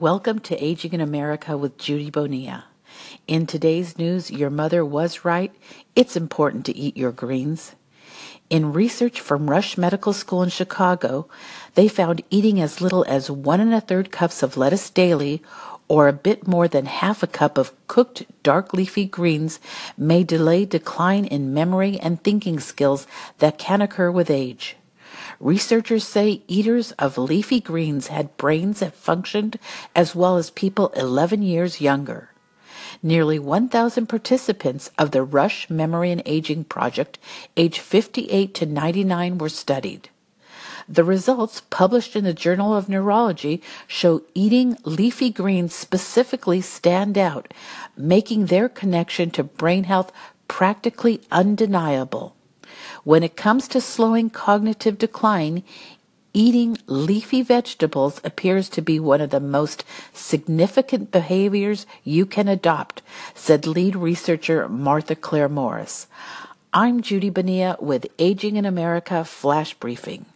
Welcome to Aging in America with Judy Bonilla. In today's news, your mother was right. It's important to eat your greens. In research from Rush Medical School in Chicago, they found eating as little as one and a third cups of lettuce daily or a bit more than half a cup of cooked dark leafy greens may delay decline in memory and thinking skills that can occur with age. Researchers say eaters of leafy greens had brains that functioned as well as people 11 years younger. Nearly 1,000 participants of the Rush Memory and Aging Project, aged 58 to 99, were studied. The results, published in the Journal of Neurology, show eating leafy greens specifically stand out, making their connection to brain health practically undeniable. When it comes to slowing cognitive decline, eating leafy vegetables appears to be one of the most significant behaviors you can adopt, said lead researcher Martha Clare Morris. I'm Judy Bonilla with Aging in America Flash Briefing.